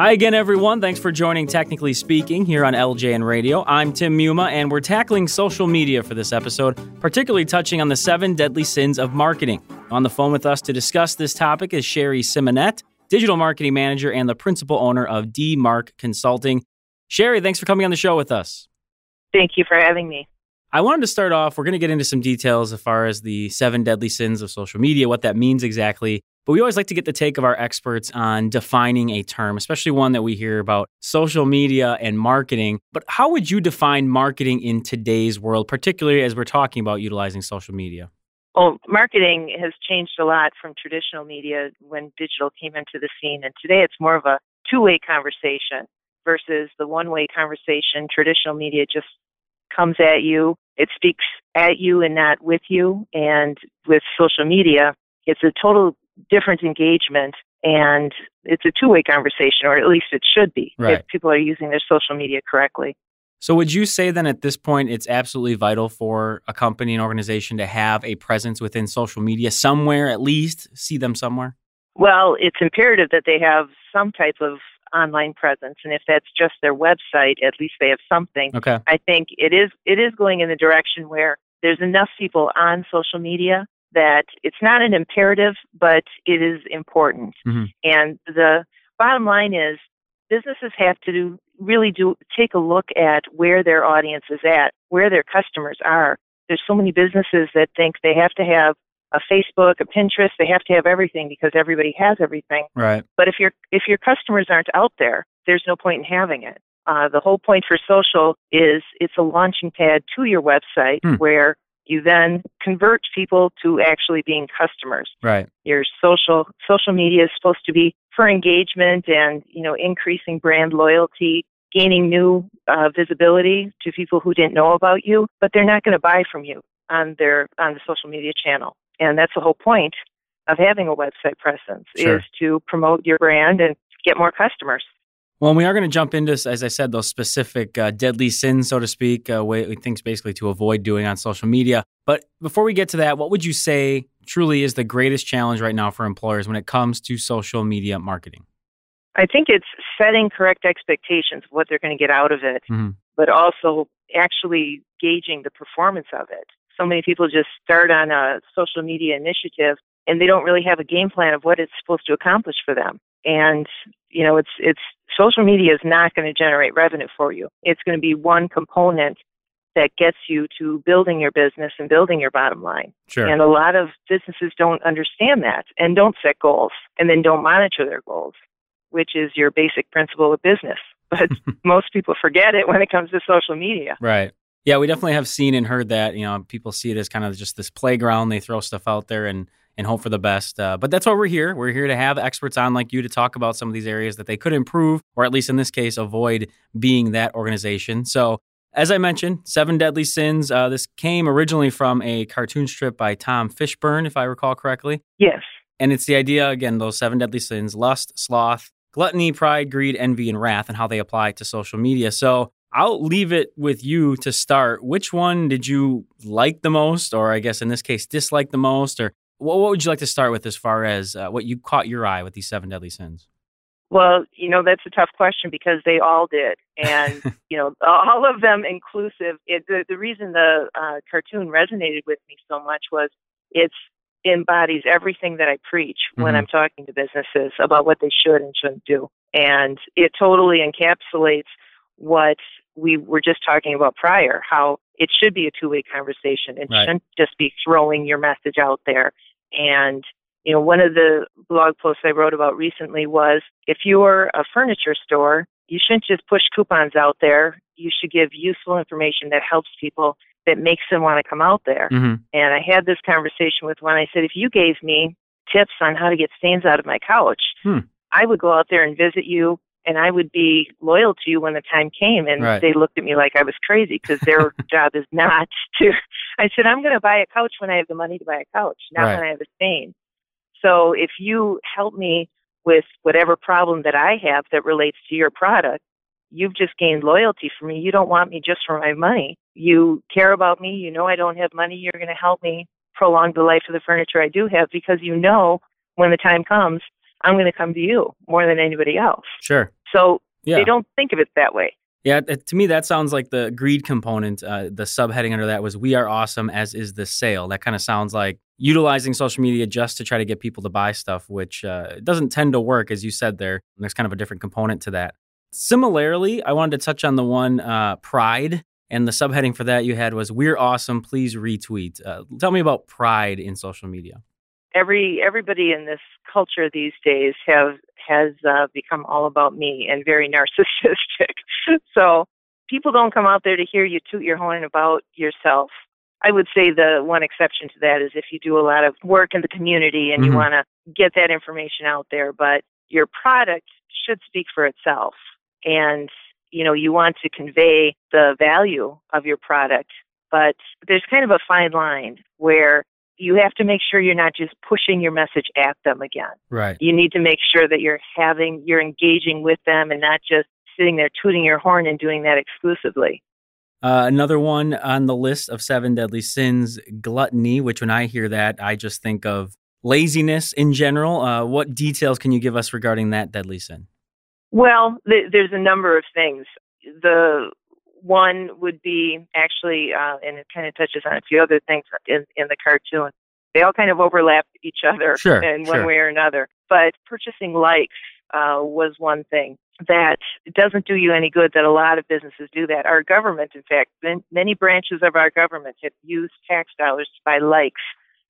Hi again, everyone. Thanks for joining Technically Speaking here on LJN Radio. I'm Tim Muma, and we're tackling social media for this episode, particularly touching on the seven deadly sins of marketing. On the phone with us to discuss this topic is Sherry Simonette, digital marketing manager and the principal owner of DMark Consulting. Sherry, thanks for coming on the show with us. Thank you for having me. I wanted to start off, we're going to get into some details as far as the seven deadly sins of social media, what that means exactly. But we always like to get the take of our experts on defining a term, especially one that we hear about social media and marketing. But how would you define marketing in today's world, particularly as we're talking about utilizing social media? Well, marketing has changed a lot from traditional media when digital came into the scene. And today it's more of a two way conversation versus the one way conversation. Traditional media just comes at you, it speaks at you and not with you. And with social media, it's a total different engagement and it's a two-way conversation or at least it should be right. if people are using their social media correctly. So would you say then at this point it's absolutely vital for a company and organization to have a presence within social media somewhere at least see them somewhere? Well it's imperative that they have some type of online presence and if that's just their website at least they have something. Okay. I think it is it is going in the direction where there's enough people on social media that it's not an imperative, but it is important. Mm-hmm. And the bottom line is businesses have to do, really do take a look at where their audience is at, where their customers are. There's so many businesses that think they have to have a Facebook, a Pinterest, they have to have everything because everybody has everything. Right. But if your if your customers aren't out there, there's no point in having it. Uh, the whole point for social is it's a launching pad to your website hmm. where you then convert people to actually being customers. Right. Your social social media is supposed to be for engagement and you know increasing brand loyalty, gaining new uh, visibility to people who didn't know about you, but they're not going to buy from you on their on the social media channel. And that's the whole point of having a website presence sure. is to promote your brand and get more customers. Well, we are going to jump into, as I said, those specific uh, deadly sins, so to speak, uh, way, things basically to avoid doing on social media. But before we get to that, what would you say truly is the greatest challenge right now for employers when it comes to social media marketing? I think it's setting correct expectations of what they're going to get out of it, mm-hmm. but also actually gauging the performance of it. So many people just start on a social media initiative and they don't really have a game plan of what it's supposed to accomplish for them. And you know, it's it's social media is not going to generate revenue for you. It's going to be one component that gets you to building your business and building your bottom line. Sure. And a lot of businesses don't understand that and don't set goals and then don't monitor their goals, which is your basic principle of business. But most people forget it when it comes to social media. Right. Yeah, we definitely have seen and heard that. You know, people see it as kind of just this playground. They throw stuff out there and and hope for the best. Uh, but that's why we're here. We're here to have experts on like you to talk about some of these areas that they could improve, or at least in this case, avoid being that organization. So, as I mentioned, Seven Deadly Sins. Uh, this came originally from a cartoon strip by Tom Fishburne, if I recall correctly. Yes. And it's the idea, again, those seven deadly sins lust, sloth, gluttony, pride, greed, envy, and wrath, and how they apply to social media. So, I'll leave it with you to start. Which one did you like the most, or I guess in this case, dislike the most, or what, what would you like to start with as far as uh, what you caught your eye with these seven deadly sins? Well, you know, that's a tough question because they all did. And, you know, all of them inclusive. It, the, the reason the uh, cartoon resonated with me so much was it embodies everything that I preach mm-hmm. when I'm talking to businesses about what they should and shouldn't do. And it totally encapsulates what we were just talking about prior, how it should be a two way conversation. It right. shouldn't just be throwing your message out there and, you know, one of the blog posts I wrote about recently was if you're a furniture store, you shouldn't just push coupons out there. You should give useful information that helps people, that makes them want to come out there. Mm-hmm. And I had this conversation with one. I said, if you gave me tips on how to get stains out of my couch, hmm. I would go out there and visit you and I would be loyal to you when the time came. And right. they looked at me like I was crazy because their job is not to. I said, I'm going to buy a couch when I have the money to buy a couch, not right. when I have a stain. So if you help me with whatever problem that I have that relates to your product, you've just gained loyalty for me. You don't want me just for my money. You care about me. You know I don't have money. You're going to help me prolong the life of the furniture I do have because you know when the time comes, I'm going to come to you more than anybody else. Sure. So yeah. they don't think of it that way. Yeah, to me, that sounds like the greed component. Uh, the subheading under that was "We are awesome," as is the sale. That kind of sounds like utilizing social media just to try to get people to buy stuff, which uh, doesn't tend to work, as you said there. There's kind of a different component to that. Similarly, I wanted to touch on the one uh, pride, and the subheading for that you had was "We're awesome." Please retweet. Uh, tell me about pride in social media every everybody in this culture these days have has uh, become all about me and very narcissistic. so people don't come out there to hear you toot your horn about yourself. I would say the one exception to that is if you do a lot of work in the community and mm-hmm. you want to get that information out there, but your product should speak for itself. And, you know, you want to convey the value of your product, but there's kind of a fine line where you have to make sure you're not just pushing your message at them again. Right. You need to make sure that you're having, you're engaging with them and not just sitting there tooting your horn and doing that exclusively. Uh, another one on the list of seven deadly sins, gluttony, which when I hear that, I just think of laziness in general. Uh, what details can you give us regarding that deadly sin? Well, th- there's a number of things. The one would be actually, uh, and it kind of touches on a few other things in, in the cartoon. They all kind of overlap each other sure, in one sure. way or another. But purchasing likes uh, was one thing that doesn't do you any good that a lot of businesses do that. Our government, in fact, many branches of our government have used tax dollars to buy likes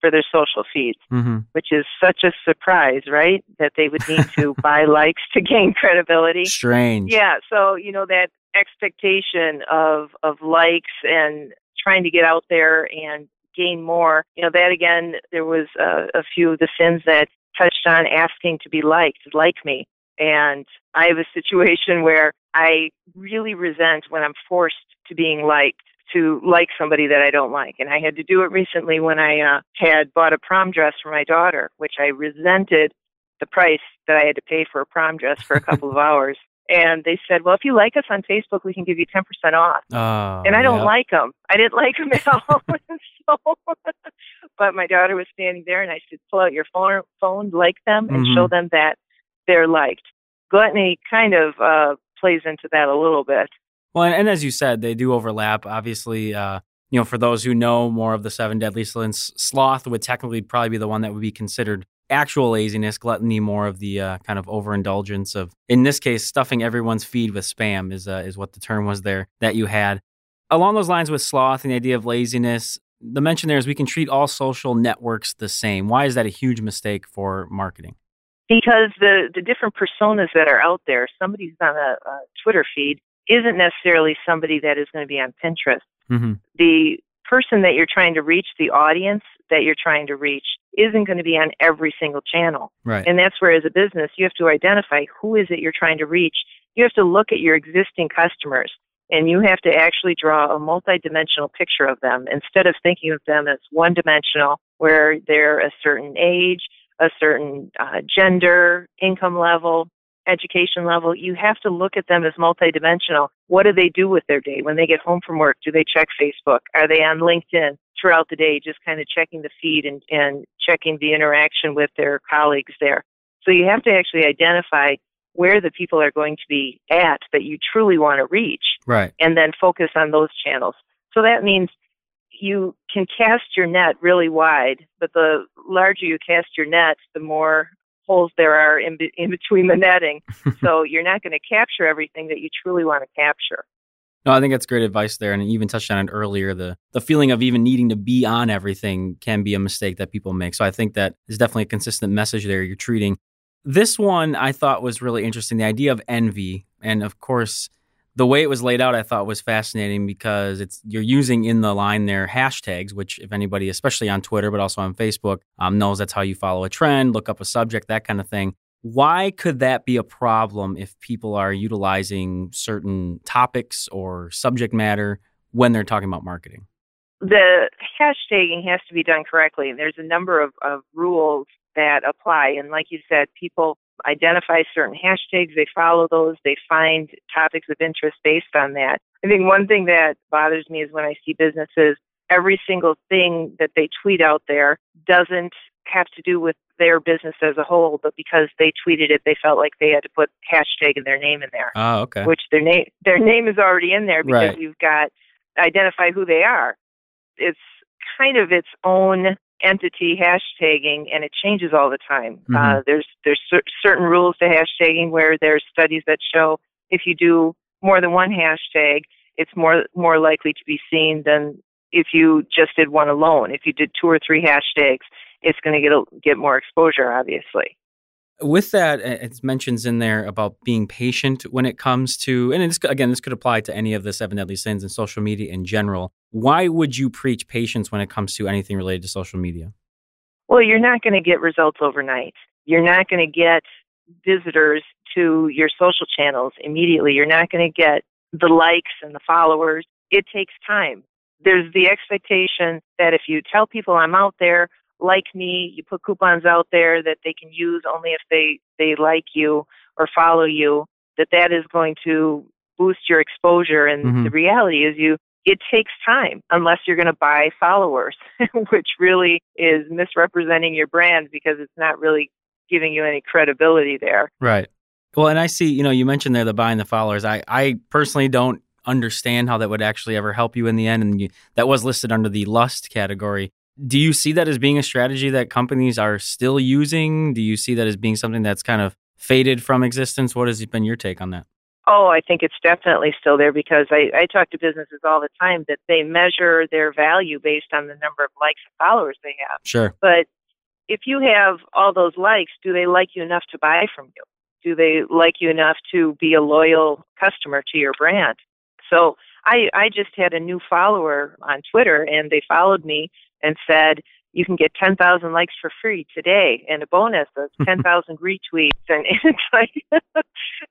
for their social feeds, mm-hmm. which is such a surprise, right? That they would need to buy likes to gain credibility. Strange. Yeah. So, you know, that expectation of of likes and trying to get out there and gain more. You know, that again, there was uh, a few of the sins that touched on asking to be liked, like me. And I have a situation where I really resent when I'm forced to being liked to like somebody that I don't like. And I had to do it recently when I uh, had bought a prom dress for my daughter, which I resented the price that I had to pay for a prom dress for a couple of hours and they said, "Well, if you like us on Facebook, we can give you ten percent off." Oh, and I don't yeah. like them. I didn't like them at all. so, but my daughter was standing there, and I said, "Pull out your phone, phone, like them, and mm-hmm. show them that they're liked." Gluttony kind of uh, plays into that a little bit. Well, and, and as you said, they do overlap. Obviously, uh, you know, for those who know more of the seven deadly sins, sloth would technically probably be the one that would be considered actual laziness, gluttony, more of the uh, kind of overindulgence of, in this case, stuffing everyone's feed with spam is uh, is what the term was there that you had. Along those lines with sloth and the idea of laziness, the mention there is we can treat all social networks the same. Why is that a huge mistake for marketing? Because the the different personas that are out there, somebody who's on a, a Twitter feed isn't necessarily somebody that is going to be on Pinterest. Mm-hmm. The person that you're trying to reach, the audience that you're trying to reach, isn't going to be on every single channel. Right. And that's where, as a business, you have to identify who is it you're trying to reach. You have to look at your existing customers and you have to actually draw a multidimensional picture of them instead of thinking of them as one dimensional, where they're a certain age, a certain uh, gender, income level, education level, you have to look at them as multidimensional. What do they do with their day? When they get home from work, do they check Facebook? Are they on LinkedIn throughout the day, just kind of checking the feed and, and checking the interaction with their colleagues there? So you have to actually identify where the people are going to be at that you truly want to reach. Right. And then focus on those channels. So that means you can cast your net really wide, but the larger you cast your net, the more holes there are in, be, in between the netting. so you're not going to capture everything that you truly want to capture. No, I think that's great advice there, and you even touched on it earlier. The the feeling of even needing to be on everything can be a mistake that people make. So I think that is definitely a consistent message there. You're treating this one. I thought was really interesting. The idea of envy, and of course, the way it was laid out, I thought was fascinating because it's you're using in the line there hashtags, which if anybody, especially on Twitter but also on Facebook, um, knows that's how you follow a trend, look up a subject, that kind of thing. Why could that be a problem if people are utilizing certain topics or subject matter when they're talking about marketing? The hashtagging has to be done correctly. There's a number of, of rules that apply. And like you said, people identify certain hashtags, they follow those, they find topics of interest based on that. I think one thing that bothers me is when I see businesses, every single thing that they tweet out there doesn't have to do with their business as a whole, but because they tweeted it, they felt like they had to put hashtag and their name in there. Oh, okay. Which their name their name is already in there because Right. you've got identify who they are. It's kind of its own entity hashtagging, and it changes all the time. Mhm. Uh, there's there's cer- certain rules to hashtagging where there's studies that show if you do more than one hashtag, it's more more likely to be seen than if you just did one alone. If you did two or three hashtags, it's going to get a, get more exposure, obviously. With that, it mentions in there about being patient when it comes to, and again, this could apply to any of the seven deadly sins and social media in general. Why would you preach patience when it comes to anything related to social media? Well, you're not going to get results overnight. You're not going to get visitors to your social channels immediately. You're not going to get the likes and the followers. It takes time. There's the expectation that if you tell people I'm out there, like me, you put coupons out there that they can use only if they, they like you or follow you, that that is going to boost your exposure. And Mhm. the reality is you it takes time unless you're going to buy followers, which really is misrepresenting your brand because it's not really giving you any credibility there. Right. Well, and I see, you know, you mentioned there the buying the followers. I, I personally don't understand how that would actually ever help you in the end. And you, that was listed under the lust category. Do you see that as being a strategy that companies are still using? Do you see that as being something that's kind of faded from existence? What has been your take on that? Oh, I think it's definitely still there because I, I talk to businesses all the time that they measure their value based on the number of likes and followers they have. Sure. But if you have all those likes, do they like you enough to buy from you? Do they like you enough to be a loyal customer to your brand? So I, I just had a new follower on Twitter and they followed me and said, you can get 10,000 likes for free today and a bonus of 10,000 retweets. And it's like,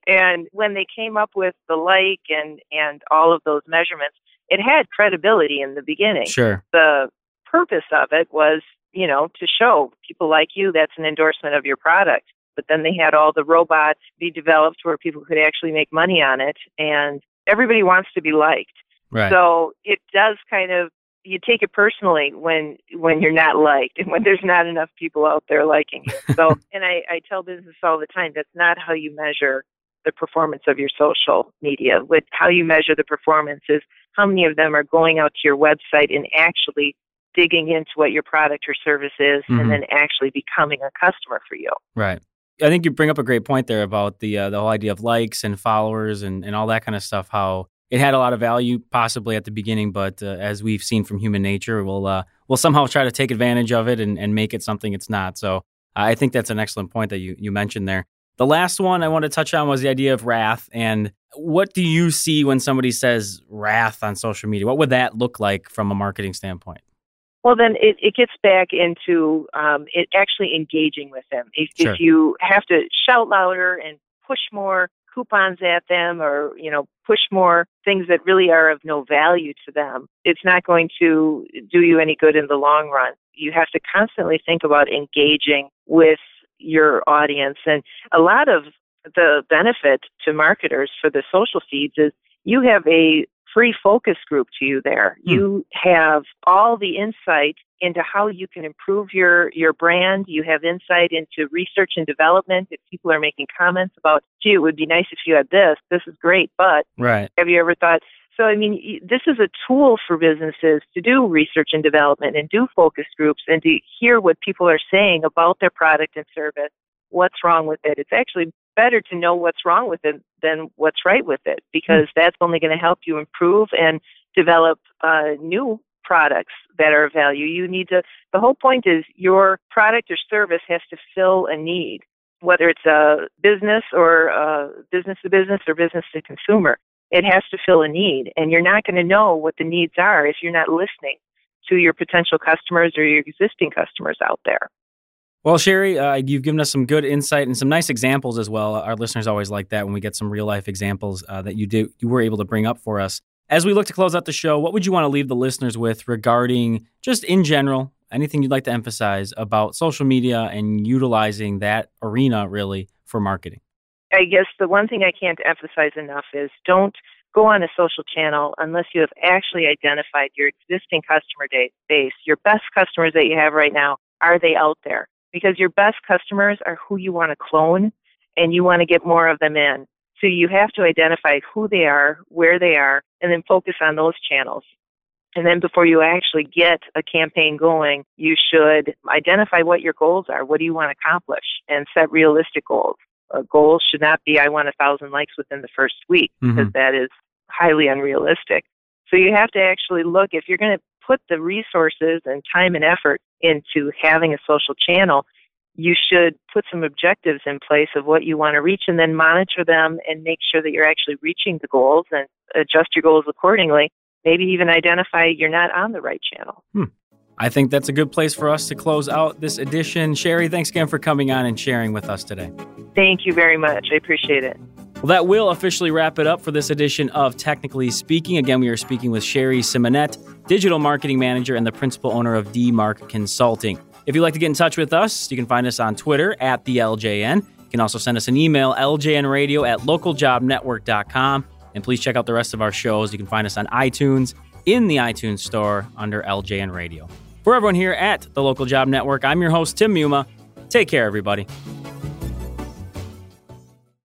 and when they came up with the like and, and all of those measurements, it had credibility in the beginning Sure. the purpose of it was, you know, to show people like you that's an endorsement of your product. But then they had all the robots be developed where people could actually make money on it, and everybody wants to be liked. Right. So it does kind of you take it personally when when you're not liked and when there's not enough people out there liking you. So and I, I tell business all the time that's not how you measure the performance of your social media. With how you measure the performance is how many of them are going out to your website and actually digging into what your product or service is Mhm. and then actually becoming a customer for you. Right. I think you bring up a great point there about the uh, the whole idea of likes and followers and, and all that kind of stuff. How it had a lot of value possibly at the beginning, but uh, as we've seen from human nature, we'll uh, we'll somehow try to take advantage of it and, and make it something it's not. So I think that's an excellent point that you you mentioned there. The last one I want to touch on was the idea of wrath. And what do you see when somebody says wrath on social media? What would that look like from a marketing standpoint? Well, then it, it gets back into um, it actually engaging with them. If, Sure. if you have to shout louder and push more coupons at them, or you know, push more things that really are of no value to them, it's not going to do you any good in the long run. You have to constantly think about engaging with your audience, and a lot of the benefit to marketers for the social feeds is you have a free focus group to you there. Hmm. You have all the insight into how you can improve your your brand. You have insight into research and development. If people are making comments about, "Gee, it would be nice if you had this. This is great, but Right. have you ever thought?" So, I mean, this is a tool for businesses to do research and development and do focus groups and to hear what people are saying about their product and service. What's wrong with it? It's actually better to know what's wrong with it than what's right with it because that's only going to help you improve and develop uh, new products that are of value. You need to, the whole point is your product or service has to fill a need, whether it's a business or uh, business to business or business to consumer. It has to fill a need, and you're not going to know what the needs are if you're not listening to your potential customers or your existing customers out there. Well, Sherry, uh, you've given us some good insight and some nice examples as well. Our listeners always like that when we get some real life examples uh, that you do you were able to bring up for us. As we look to close out the show, what would you want to leave the listeners with regarding just in general anything you'd like to emphasize about social media and utilizing that arena really for marketing? I guess the one thing I can't emphasize enough is don't go on a social channel unless you have actually identified your existing customer base. Your best customers that you have right now are they out there? Because your best customers are who you want to clone and you want to get more of them in. So you have to identify who they are, where they are, and then focus on those channels. And then before you actually get a campaign going, you should identify what your goals are. What do you want to accomplish? And set realistic goals. A goal should not be, I want a thousand likes within the first week, because mm-hmm. that is highly unrealistic. So you have to actually look, if you're going to put the resources and time and effort into having a social channel, you should put some objectives in place of what you want to reach and then monitor them and make sure that you're actually reaching the goals and adjust your goals accordingly. Maybe even identify you're not on the right channel. Hmm. I think that's a good place for us to close out this edition. Sherry, thanks again for coming on and sharing with us today. Thank you very much. I appreciate it. Well, that will officially wrap it up for this edition of Technically Speaking. Again, we are speaking with Sherry Simonette, Digital Marketing Manager and the Principal Owner of DMark Consulting. If you'd like to get in touch with us, you can find us on Twitter at the LJN. You can also send us an email, ljnradio at localjobnetwork.com. And please check out the rest of our shows. You can find us on iTunes, in the iTunes store under LJN Radio. For everyone here at the Local Job Network, I'm your host, Tim Muma. Take care, everybody.